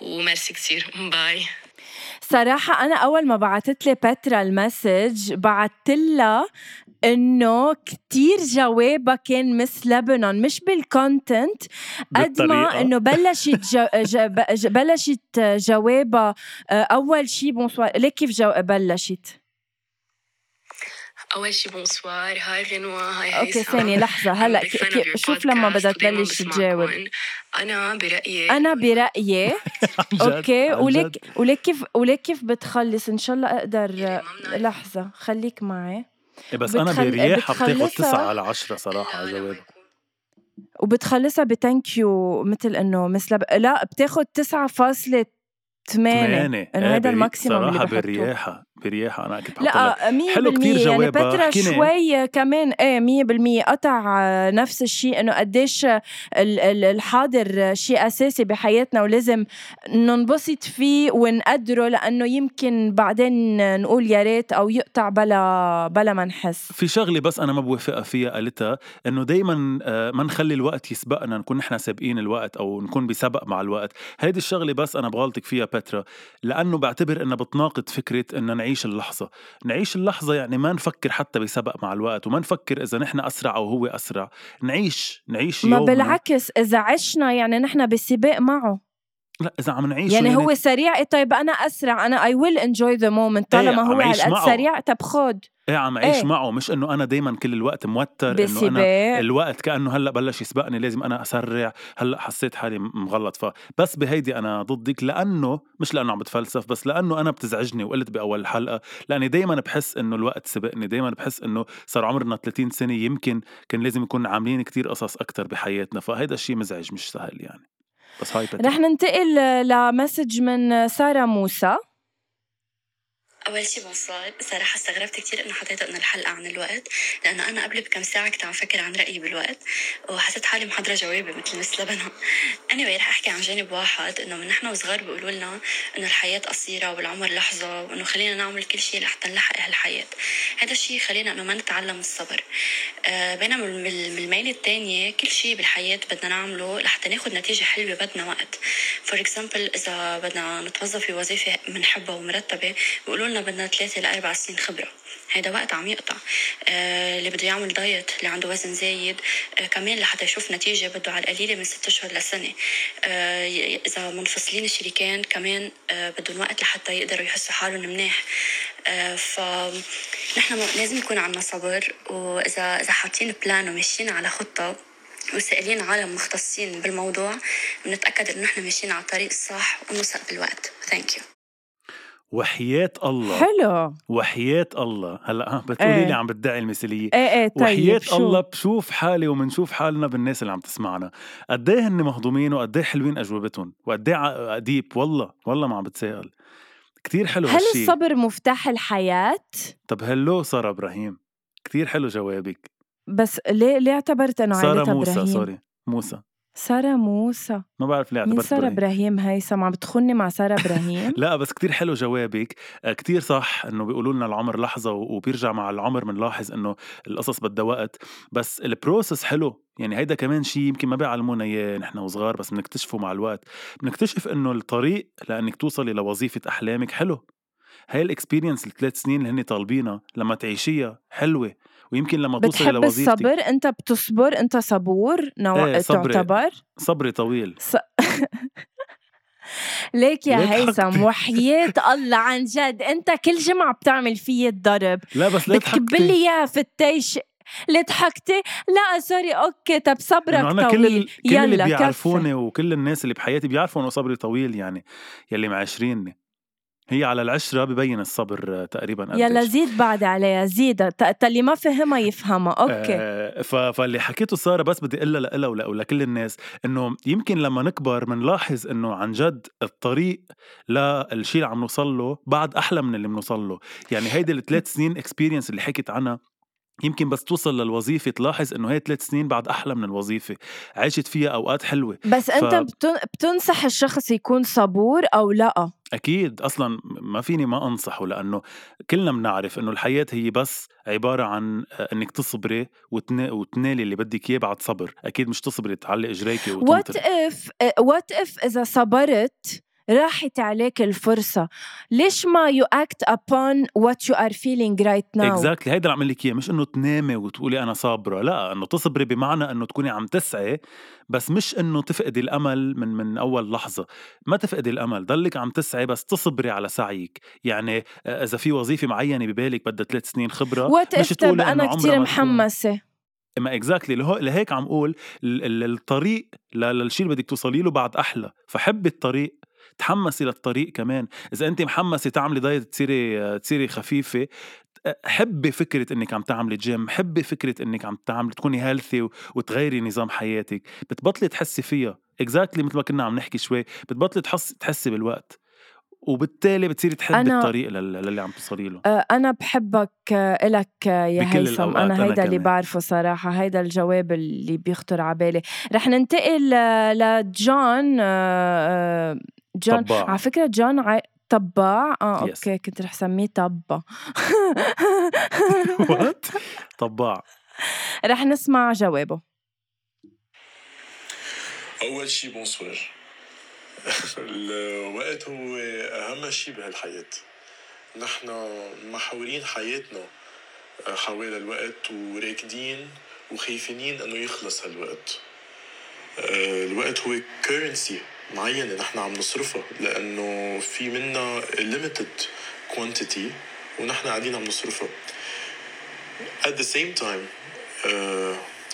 وميرسي كتير. bye صراحة أنا أول ما بعتت لي بترا ال message بعت لها إنه كتير جوابها كان مس لبنان مش بالكونتنت قد ما. إنه بلشت جو ج- ب- ج- بلشت جوابها آه، أول شي بونسوار ليك كيف جو بلشت؟ اول شي بونسوار هاي غنوة هاي. ثانية لحظة I'm هلا شوف لما بدها تبلش تجاوب. أنا برأيي أنا برأيي عن جد، أوكي جد. وليك كيف وليك كيف بتخلص ان شاء الله أقدر. لحظه خليك معي بس أنا بتاخد بتخلصها- تسعة على عشرة صراحة على لما جواب يكون وبتخلصها بثانك يو مثل انه مثل لا بتاخد 9.8 ثمانية انه هذا الماكسيموم اللي صراحة بحطه برياحة كنت بحط لها لا 100% حلو كتير يعني جوابها. بترا حكينا. شوي كمان إيه 100% قطع آه، نفس الشيء إنه قديش ال- ال- الحاضر شيء أساسي بحياتنا ولازم ننبسط فيه ونقدره لأنه يمكن بعدين نقول يا ريت أو يقطع بلا بلا ما نحس. في شغلة بس أنا ما بوافقها فيها قالتها إنه دايما ما نخلي الوقت يسبقنا نكون نحن سابقين الوقت أو نكون بسبق مع الوقت. هيدي الشغلة بس أنا بغلطك فيها بترا لأنه بعتبر إنها بتناقض فكرة إنه نعيش اللحظة. نعيش اللحظة يعني ما نفكر حتى بسبق مع الوقت وما نفكر إذا نحن أسرع أو هو أسرع. نعيش نعيش ما يومنا. بالعكس إذا عشنا يعني نحن بسباق معه. لا إذا عم نعيش يعني هو سريع. إيه طيب أنا أسرع. أنا I will enjoy the moment طالما هو هالقد. سريع طب خد. إيه عم اعيش إيه. معه. مش إنه أنا دايما كل الوقت موتر إنه أنا الوقت كأنه هلأ بلش يسبقني لازم أنا أسرع. هلأ حسيت حالي مغلط. فبس بهيدي أنا ضدك لأنه مش لأنه عم بتفلسف بس لأنه أنا بتزعجني وقلت بأول الحلقة لأني دائما بحس إنه الوقت سبقني. دائما بحس إنه صار عمرنا 30 سنة يمكن كان لازم نكون عاملين كتير قصص أكثر بحياتنا. فهيدا الشيء مزعج مش سهل يعني. بس هاي رح ننتقل ل message من سارة موسى. أول شي bonsoir صراحة استغربت كتير إنه حطيت إنه الحلقة عن الوقت لأنه أنا قبل بكم ساعة كنت عم فكر عن رأيي بالوقت وحسيت حالي محضرة جوابي مثل Miss لبنان anyway رح أحكي عن جانب واحد إنه من نحن وصغار بيقولوا لنا إنه الحياة قصيرة والعمر لحظة وإنه خلينا نعمل كل شيء لحتى نلحق هالحياة. هذا الشيء خلينا إنه ما نتعلم الصبر. آه بينما من الميلة التانية كل شيء بالحياة بدنا نعمله لحتى ناخد نتيجة حلوة بدنا وقت. for example إذا بدنا نتوظف في وظيفة بنحبها ومرتبة بيقولوا لنا بدنا ثلاثة لأربع سنين خبرة. هيدا وقت عم يقطع. آه اللي بده يعمل diet اللي عنده وزن زايد آه كمان لحتى يشوف نتيجة بده على القليلة من ست أشهر لسنة. آه إذا منفصلين الشريكين كمان آه بدهم وقت لحتى يقدروا يحسوا حالهم منيح. آه لازم يكون عنا صبر. وإذا إذا حاطين plan وماشيين على خطة وسائلين عالم مختصين بالموضوع بنتأكد إنه نحن ماشيين على الطريق الصح ونوثق بالوقت. thank you وحياة الله. حلو. وحياة الله. هلأ ها بتقولي إيه. لي عم بتدعي المثالية. إيه إيه طيب وحياة شو؟ الله بشوف حالي ومنشوف حالنا بالناس اللي عم تسمعنا. قد إيه هن مهضومين وقد إيه حلوين أجوبتهم؟ وقد إيه ع- deep والله والله ما عم بتسائل كتير حلو هل هالشي. الصبر مفتاح الحياة؟ طب هلو سارة إبراهيم؟ كتير حلو جوابك. بس ليه ليه اعتبرت إنه سارة موسى إبراهيم؟ sorry موسى. سارة موسى. ما بعرف ليه مين اعتبرت سارة إبراهيم. إبراهيم؟ هيثم عم بتخوني مع سارة إبراهيم؟ لا بس كتير حلو جوابك. آه، كتير صح إنه بيقولوا لنا العمر لحظة و- وبيرجع مع العمر بنلاحظ إنه القصص بدها وقت. بس ال process حلو. يعني هيدا كمان شيء يمكن ما بيعلمونا إياه نحن وصغار بس بنكتشفه مع الوقت. بنكتشف إنه الطريق لأنك توصلي لوظيفة أحلامك حلو. هاي الاكسبيرينس الثلاث سنين اللي هن طالبينها لما تعيشيها حلوة. ويمكن لما توصلي بتحب لوظيفتك الصبر؟ انت بتصبر انت صبور نوع إيه، صبري. تعتبر؟ صبري طويل. ص... ليك يا هيثم؟ وحياة الله عن جد. انت كل جمعة بتعمل فيي الضرب. لا بس ليه بتكب؟ لي اياها في التيش. ليه ضحكتي؟ لا سوري أوكي طب صبرك أنا طويل. كل ال... كل اللي يلا بيعرفوني كفي وكل الناس اللي بحياتي بيعرفوا إنه صبري طويل يعني يلي معاشريني. هي على العشرة ببين الصبر آه، تقريبا يلا زيد بعد عليها زيد اللي ما فهمها يفهمها. okay. آه. فاللي حكيته سارة بس بدي اقولها لها ولأ ولكل الناس إنه يمكن لما نكبر بنلاحظ إنه عن جد الطريق للشيء اللي عم نوصل له بعد أحلى من اللي بنوصل له. يعني هيدي الثلاث سنين experience اللي حكيت عنها يمكن بس توصل للوظيفة تلاحظ إنه هي ثلاث سنين بعد أحلى من الوظيفة عشت فيها أوقات حلوة. بس ف- بتن... بتنصح الشخص يكون صبور أو لأ؟ أكيد أصلا ما فيني ما أنصحه لأنه كلنا بنعرف إنه الحياة هي بس عبارة عن آه، إنك تصبري وتنا... وتنالي اللي بدك إياه بعد صبر. أكيد مش تصبري تعلق إجريكي وات if what if إذا صبرت راحت عليك الفرصة. ليش ما you act upon what you are feeling right now exactly هيدا اللي عم لك إياه. مش إنه تنامي وتقولي أنا صابرة. لا إنه تصبري بمعنى إنه تكوني عم تسعي. بس مش إنه تفقدي الأمل من من أول لحظة. ما تفقدي الأمل. ضلك عم تسعي بس تصبري على سعيك. يعني آه، إذا في وظيفة معينة ببالك بدها ثلاث سنين خبرة وات مش تقولي أنا تكون. محمسة؟ ما exactly لهيك عم أقول ال- ال- الطريق للشيء اللي بدك توصلي له بعد أحلى. فحبي الطريق تحمسي للطريق كمان. إذا انت محمسة تعملي diet تصيري تصيري خفيفة حبي فكرة إنك عم تعملي جيم حبي فكرة إنك عم تعملي تكوني healthy وتغيري نظام حياتك. بتبطلي تحسي فيها. exactly مثل ما كنا عم نحكي شوي بتبطلي تحس تحسي بالوقت. وبالتالي بتصيري تحبي أنا- الطريق لل- للي عم توصلي له. آه، أنا بحبك آه، إلك آه، يا هيثم. الأوقات، أنا أنا هيدا اللي. بعرفه صراحة. هيدا الجواب اللي بيخطر على بالي رح ننتقل لجون جون طباع. على فكرة جون عي... طباع؟ آه Yes. okay كنت رح سميه طبة what طباع. رح نسمع جوابه. أول شي bonsoir الوقت هو أهم شي بهالحياة. نحن محورين حياتنا حوالي الوقت وراكضين وخايفين إنه يخلص هالوقت. آه، الوقت هو currency معينة نحن عم نصرفها لأنه في منا limited quantity ونحن قاعدين عم نصرفها at the same time uh,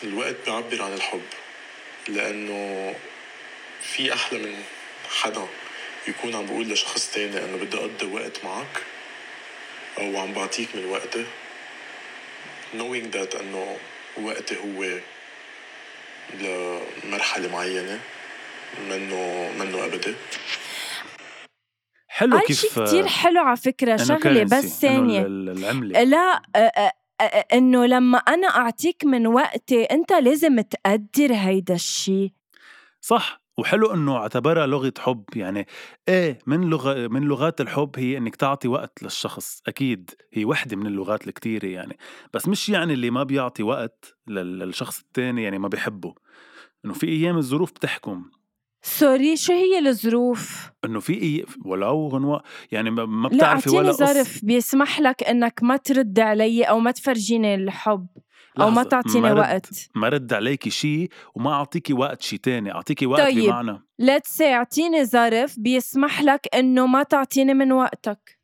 الوقت بيعبر عن الحب لأنه في أحلى من حدا يكون عم بقول لشخص تاني إنه بدي أقضي وقت معك أو عم بعطيك من وقتي knowing that إنه وقتي هو لمرحلة معينة. منه منه أبدي حلو كيف شيء كتير حلو على شغلة currency، بس إنه ثانية. ال- ال- العملة لا إنه لما أنا أعطيك من وقتي أنت لازم تقدر هيدا الشيء. صح وحلو إنه اعتبرها لغة حب. يعني إيه من لغة من لغات الحب هي إنك تعطي وقت للشخص. أكيد هي وحدة من اللغات الكتيرة يعني. بس مش يعني اللي ما بيعطي وقت لل- للشخص التاني يعني ما بيحبه. إنه في أيام الظروف بتحكم. sorry شو هي الظروف؟ إنه في إي... ولو غنوة يعني ما بتعرفي أعطيني ولا قص- ظرف بيسمح لك إنك ما ترد علي أو ما تفرجيني الحب أو ما تعطيني وقت. ما رد عليكي شيء وما أعطيكي وقت شيء تاني أعطيكي وقت طيب. بمعنى. let's أعطيني ظرف بيسمح لك إنه ما تعطيني من وقتك.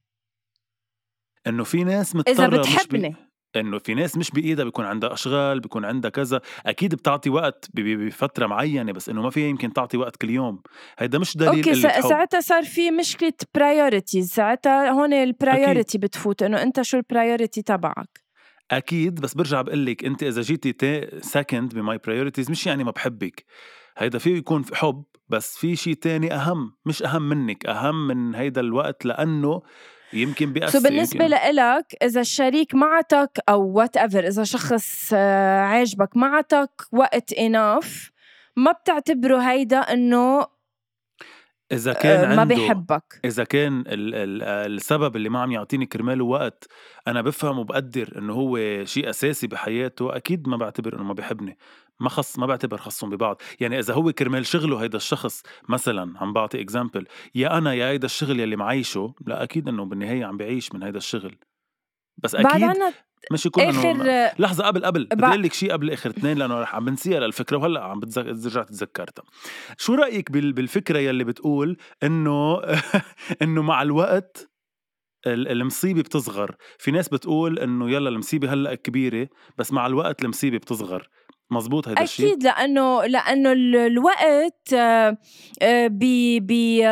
إنه في ناس إذا مضطرة بي... بتحبني. إنه في ناس مش بإيدها بيكون عندها أشغال بيكون عندها كذا. أكيد بتعطي وقت بفترة معينة بس إنه ما فيها يمكن تعطي وقت كل يوم. هيدا مش دليل okay ساعتها صار في مشكلة priorities ساعتها هون ال priority بتفوت إنه أنت شو ال priority تبعك؟ أكيد بس برجع بقول لك أنت إذا جيتي second ب my priorities مش يعني ما بحبك. هيدا فيه يكون في حب بس في شيء تاني أهم مش أهم منك. أهم من هيدا الوقت لأنه يمكن بيأثر so بالنسبة. لإلك إذا الشريك معتك أو whatever إذا شخص آه، عاجبك معتك وقت enough ما بتعتبره هيدا إنه كان آه، عنده ما بيحبك إذا كان ال ال السبب اللي ما عم يعطيني كرماله وقت أنا بفهم وبقدر إنه هو شيء أساسي بحياته أكيد ما بعتبر إنه ما بيحبني ما خص ما بعتبر خصهم ببعض يعني إذا هو كرمال شغله هيدا الشخص مثلا عم بعطي اكزامبل يا أنا يا هيدا الشغل يلي معيشه لا أكيد إنه بالنهاية عم بعيش من هيدا الشغل بس بعد أكيد عنا مش يكون آخر انه لحظة قبل قبل بدي أقول لك شيء قبل آخر اثنين لأنه رح عم بنسيها للفكرة وهلأ عم بتذك... رجعت تذكرتها. شو رأيك بال... بالفكرة يلي بتقول إنه إنه مع الوقت ال- المصيبة بتصغر، في ناس بتقول إنه يلا المصيبة هلأ كبيرة بس مع الوقت المصيبة بتصغر. مزبوط هيدا الشيء؟ أكيد لأنه لأنه ال- الوقت آه، آه، بي بي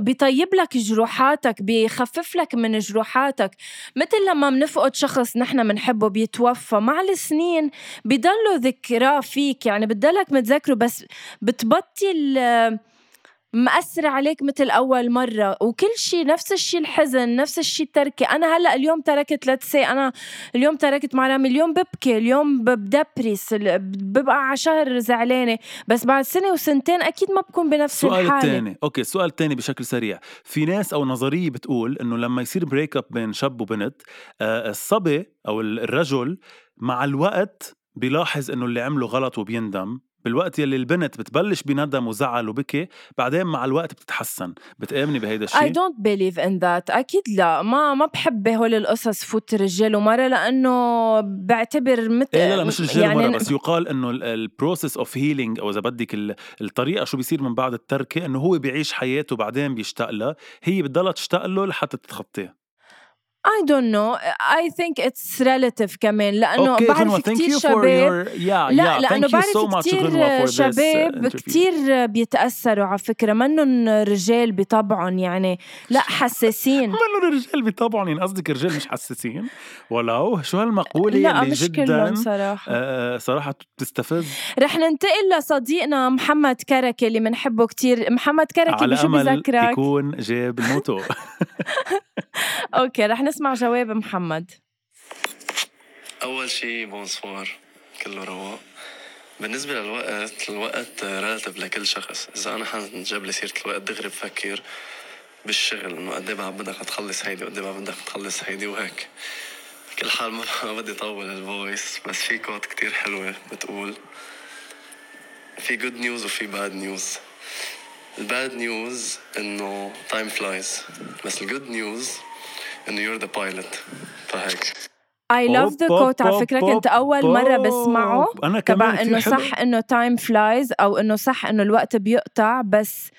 بيطيب لك جروحاتك بيخفف لك من جروحاتك مثل لما بنفقد شخص نحن بنحبه بيتوفى مع السنين بيضلوا ذكراه فيك يعني بتضلك متذكره بس بتبطل آه، مأثر عليك مثل أول مرة وكل شيء نفس الشيء الحزن نفس الشيء التركة. أنا هلأ اليوم تركت let's say أنا اليوم تركت مع رامي اليوم ببكي اليوم ب depress ببقى على شهر زعلانة. بس بعد سنة وسنتين أكيد ما بكون بنفس السؤال الحالة. الثاني okay السؤال الثاني بشكل سريع. في ناس أو نظرية بتقول إنه لما يصير break up بين شاب وبنت آه الصبي ال- الرجل مع الوقت بيلاحظ إنه اللي عمله غلط وبيندم. بالوقت يلي البنت بتبلش بندم وزعل وبكي بعدين مع الوقت بتتحسن. بتآمني بهيدا I الشيء don't believe in that. أكيد لا. ما ما بحب هول القصص فوت رجال ومرة لأنه بعتبر مثل إيه لا لا مش رجال يعني يعني بس يقال إنه ال process of healing أو إذا بدك ال- الطريقة شو بيصير من بعد التركة إنه هو بيعيش حياته بعدين بيشتاق لها هي بتضلها تشتاق له لحتى تتخطيه I don't know. I think it's relative كمان لأنه أوكي بعرف كتير شباب your yeah لا yeah لأنه بعرف so كتير uh, شباب. كتير بيتأثروا على فكرة منهم رجال بطبعهم يعني. لا حساسين. منو الرجال بطبعهم يعني قصدك رجال مش حساسين؟ ولو شو هالمقولة لا اللي مش جدا كلهم صراحة. آه صراحة بتستفز. رح ننتقل لصديقنا محمد كركة اللي بنحبه كتير. محمد كركة على بشو أمل بذكرك؟ يكون جاب الموتو. okay رح نسمع جواب محمد. أول شي bonsoir كله رواق. بالنسبة للوقت الوقت relative لكل شخص. إذا أنا حنجاب لي سيرة الوقت دغري بفكر بالشغل إنه قد إيه بدك تخلص هيدي وقد إيه بدك تخلص هيدي وهيك. كل حال ما بدي طول ال voice بس في quote كتير حلوة بتقول في good news وفي bad news ال bad news إنه time flies بس ال good news انه you're the pilot فهيك. I love the أوب، quote. على أوب، كنت أول مرة بسمعه. كمان تبع حلو. صح إنه time flies أو إنه صح إنه الوقت بيقطع بس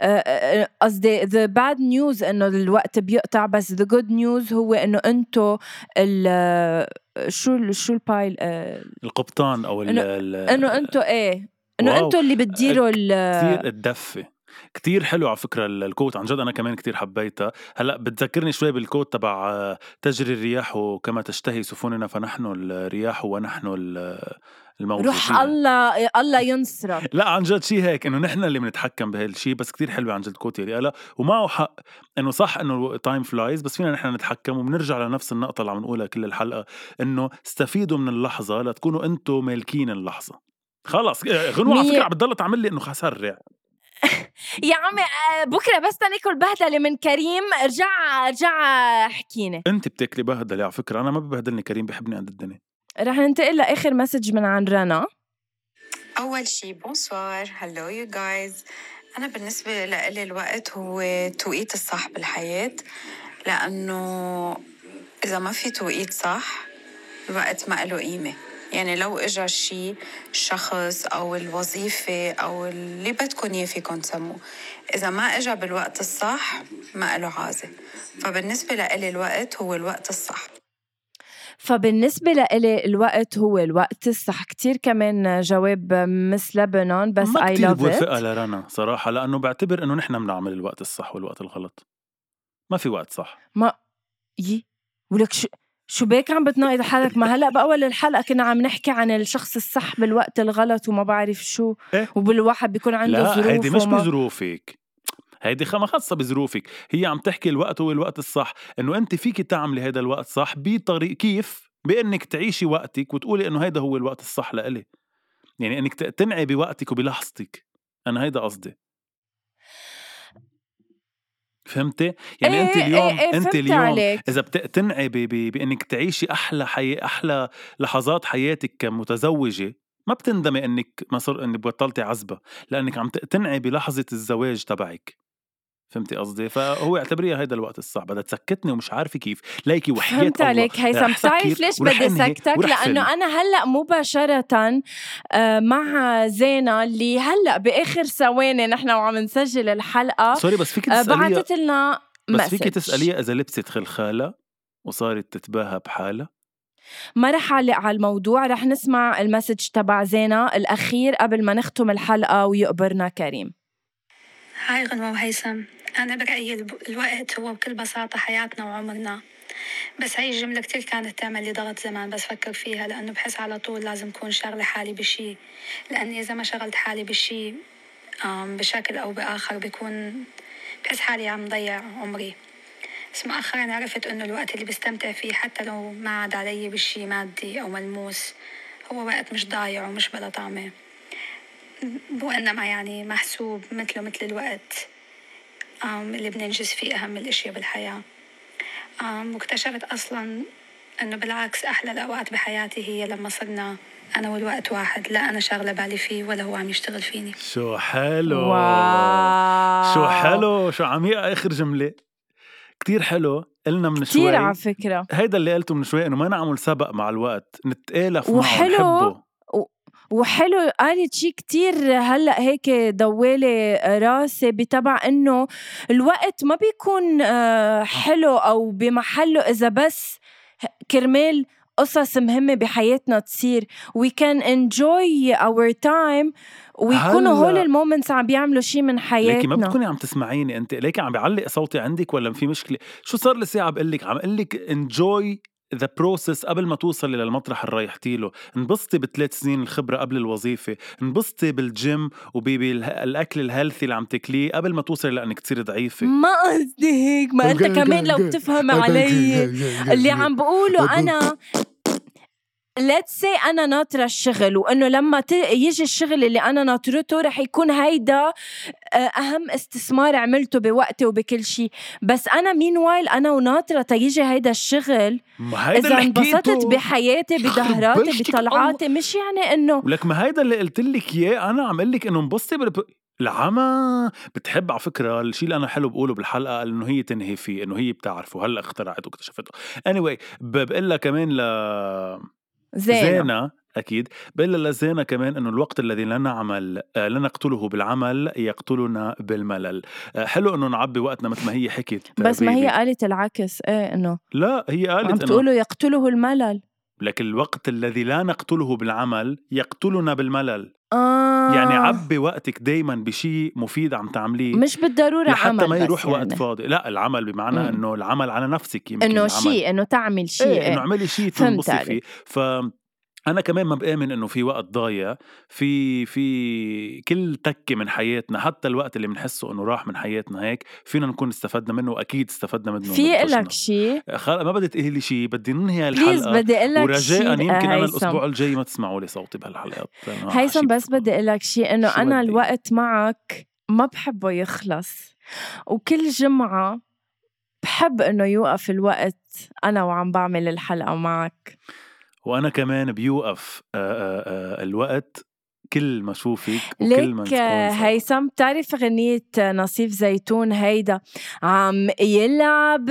آه، آه، قصدي the bad news إنه الوقت بيقطع بس the good news هو إنه أنتو ال شو ال- شو ال pilot آه، القبطان أو ال- أنتو إيه إنه wow. أنتو اللي بتديروا ال كثير الدفة. كتير حلو على فكرة ال- ال quote عن جد أنا كمان كتير حبيتها. هلأ بتذكرني شوي بال quote تبع آه، تجري الرياح كما تشتهي سفننا فنحن الرياح ونحن ال- الموج روح شي هيك. الله الله ينصرك. لا عن جد شيء هيك إنه نحن اللي بنتحكم بهالشيء بس كتير حلوة عن جد quote يلي قالها ومعه حق إنه صح إنه time flies بس فينا نحن نتحكم وبنرجع لنفس النقطة اللي عم نقولها كل الحلقة إنه استفيدوا من اللحظة لتكونوا أنتم مالكين اللحظة. خلص آه، غنوة على فكرة عم بتضل تعمل لي إنه خسرع. يا عمي آه، بكرة بس تناكل بهدلة من كريم. ارجع ارجع احكيني. انت بتاكلي بهدلة على فكرة. أنا ما ببهدلني كريم بحبني قد الدنيا. رح ننتقل لآخر message من عند رنا. أول شي bonsoir. hello you guys أنا بالنسبة لإلي الوقت هو توقيت الصح بالحياة لأنه إذا ما في توقيت صح الوقت ما له قيمة. يعني لو إجا شي شخص أو الوظيفة أو اللي بدكن إياه فيكن تسموه. إذا ما إجا بالوقت الصح ما له عازة. فبالنسبة لإلي الوقت هو الوقت الصح. فبالنسبة لإلي الوقت هو الوقت الصح. كتير كمان جواب مس لبنان بس ما I كتير love بوافقها لرنا صراحة لأنه بعتبر إنه نحن بنعمل الوقت الصح والوقت الغلط. ما في وقت صح. ما يي ولك شو شو بيك عم بتناقض حالك؟ ما هلأ بأول الحلقة كنا عم نحكي عن الشخص الصح بالوقت الغلط وما بعرف شو إيه؟ وبالواحد بيكون عنده لا ظروف هيدي مش وما- بظروفك. هيدي ما خاصة بظروفك. هي عم تحكي الوقت هو الوقت الصح. إنه أنت فيك تعملي هذا الوقت صح بطريق كيف؟ بإنك تعيشي وقتك وتقولي إنه هيدا هو الوقت الصح لإلي. يعني إنك ت- تنعي بوقتك وبلحظتك. أنا هيدا قصدي. فهمتي؟ يعني إيه انت إيه اليوم إيه انت فهمت اليوم عليك. إذا بتقتنعي بإنك تعيشي أحلى حي... أحلى لحظات حياتك كمتزوجة ما بتندمي إنك ما صار إنك بطلتي عزبة لأنك عم تقتنعي بلحظة الزواج تبعك فهمتي قصدي؟ فهو اعتبريها هيدا الوقت الصح بدها تسكتني ومش عارفة كيف. ليكي وحياة فهمت الله. عليك هيثم بتعرف ليش بدي سكتك؟ لأنه. أنا هلأ مباشرة آه، مع زينة اللي هلأ بآخر ثواني نحن وعم نسجل الحلقة sorry بس فيك آه، تساليها بعتت لنا بس فيك. تسأليها إذا لبست خلخاله وصارت تتباهى بحالها؟ ما رح أعلق على الموضوع رح نسمع ال message تبع زينة الأخير قبل ما نختم الحلقة ويقبرنا كريم. هاي غنوة وهيثم أنا برأيي الوقت هو بكل بساطة حياتنا وعمرنا. بس هاي الجملة كتير كانت تعمل لي ضغط زمان بس فكر فيها لأنه بحس على طول لازم كون شاغلة حالي بشي. لأني إذا ما شغلت حالي بشي بشكل أو بآخر بكون بحس حالي عم ضيع عمري. بس مؤخرا عرفت إنه الوقت اللي بستمتع فيه حتى لو ما عاد علي بشي مادي أو ملموس هو وقت مش ضايع ومش بلا طعمة. وإنما يعني محسوب مثله مثل الوقت. اللي بننجز فيه أهم الأشياء بالحياة. آم، واكتشفت أصلا إنه بالعكس أحلى الأوقات بحياتي هي لما صرنا أنا والوقت واحد لا أنا شاغلة بالي فيه ولا هو عم يشتغل فيني. شو حلو. واو. شو حلو. شو عميقة آخر جملة. كتير حلو. قلنا من كتير شوي. على فكرة. هيدا اللي قلته من شوي إنه ما نعمل سبق مع الوقت نتآلف معه وحلو. نحبه. وحلو قالت شي كتير هلأ هيك دوالي راسي بتبع إنه الوقت ما بيكون آه، حلو أو بمحله إذا بس كرمال قصص مهمة بحياتنا تصير. We can enjoy our time. ويكونوا. هول ال moments عم بيعملوا شي من ليكي ما حياتنا بتكوني عم تسمعيني أنت. ليكي عم بعلق صوتي عندك ولا في مشكلة؟ شو صار لي ساعة بقول لك عم أقول لك enjoy the process قبل ما توصلي للمطرح اللي رايحتي له. انبسطي بثلاث سنين الخبرة قبل الوظيفة. انبسطي بالجيم وبالاكل ال healthy اللي عم تاكليه قبل ما توصلي لأنك تصيري ضعيفة. ما قصدي هيك ما أنت كمان لو بتفهم علي اللي عم بقوله أنا. Let's say أنا ناطرة الشغل وإنه لما ت- يجي الشغل اللي أنا ناطرته رح يكون هيدا آه، أهم استثمار عملته بوقتي وبكل شيء بس أنا meanwhile أنا وناطرة تيجي هيدا الشغل ما هيدا إذا انبسطت بحياتي بدهراتي بشتك بطلعاتي مش يعني إنه ولك ما هيدا اللي قلت لك إياه أنا عم لك إنه انبسطي بال... العمى. بتحب على فكرة الشيء اللي أنا حلو بقوله بالحلقة إنه هي تنهي فيه إنه هي بتعرفه. هلأ اخترعته واكتشفته. Anyway بقول لها كمان ل زينة, زينة أكيد. بقول لها لزينة كمان إنه الوقت الذي لا نعمل آه، لا نقتله بالعمل يقتلنا بالملل. آه، حلو إنه نعبي وقتنا مثل ما هي حكت آه، بس ما هي. قالت العكس إيه إنه لا هي عم قالت إنه تقولوا يقتله الملل. لكن الوقت الذي لا نقتله بالعمل يقتلنا بالملل آه يعني عبي وقتك دايما بشيء مفيد عم تعمليه مش بالضرورة لحتى عمل ما يروح وقت يعني. فاضي لا العمل بمعنى. إنه العمل على نفسك يمكن إنه. شيء إنه تعمل شيء إيه إيه. إنه اعملي شيء تنبسطي فيه. ف أنا كمان ما بآمن إنه في وقت ضايع في في كل تكه من حياتنا حتى الوقت اللي بنحسه إنه راح من حياتنا هيك فينا نكون استفدنا منه وأكيد استفدنا منه في. لك شيء خل... ما بدي تقولي لي شيء بدي ننهي الحلقة بدي أقول لك ورجاء شيء يمكن أنا هيثم. الأسبوع الجاي ما تسمعوا لي صوتي بهالحلقات هيثم بس بدي أقول لك شيء انه أنا بدي؟ الوقت معك ما بحبه يخلص وكل جمعة بحب إنه يوقف الوقت أنا وعم بعمل الحلقة معك وأنا كمان بيوقف الوقت كل ما اشوفك وكل ما. هيثم بتعرف غنية نصيف زيتون هيدا عم يلعب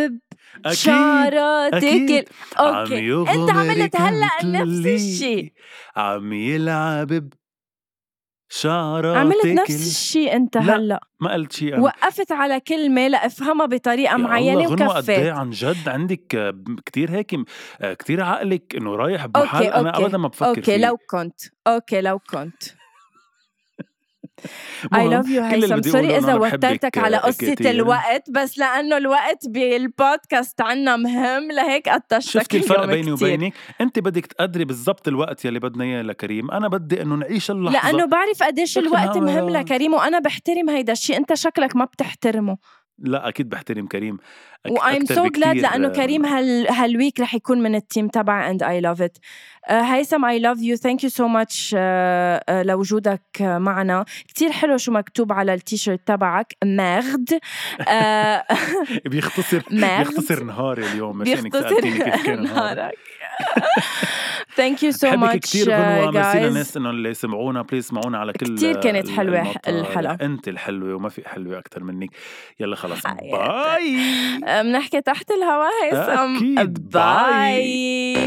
بشعراتك أكيد. okay عم أنت عملت هلأ نفس. الشيء عم يلعب بشعراتك عملت نفس الشيء أنت لا، هلأ. ما قلت شيء أنا. وقفت على كلمة لافهمها غنوة قد إيه وكفيت. عن جد عندك آه، كتير هيك آه، كتير عقلك إنه رايح بمحل okay أنا okay. ابدا ما بفكر okay فيه. لو كنت okay لو كنت. I المهم، love you كل اللي هيثم sorry بحبك، وترتك على آه، كتير. الوقت بس لأنه الوقت بالبودكاست عنا مهم لهيك قطشتك شفتي الفرق بيني. وبينك؟ أنت بدك تقدري بالضبط الوقت يلي بدنا إياه لكريم. أنا بدي إنه نعيش اللحظة. لأنه بعرف قديش الوقت مهم لكريم وأنا بحترم هيدا الشيء أنت شكلك ما بتحترمه. لا أكيد بحترم كريم. أكتر so glad بكتير، لأنه آه، كريم هال هال week رح يكون من ال team and I love it. uh, هيثم I love you. Thank you so much uh, uh, لوجودك uh, معنا. كتير حلو شو مكتوب على التيشيرت تبعك. ماغد uh, بيختصر. بيختصر نهاري اليوم بيختصر سالتيني كيف كان نهارك. thank you so بحبك much كثير غنوة uh, merci guys للناس إنه اللي سمعونا please سمعونا على كل كتير كانت حلوة. الحلقة. أنت الحلوة وما في حلوة أكثر منك يلا خلص. باي بنحكي تحت الهواء هيثم. باي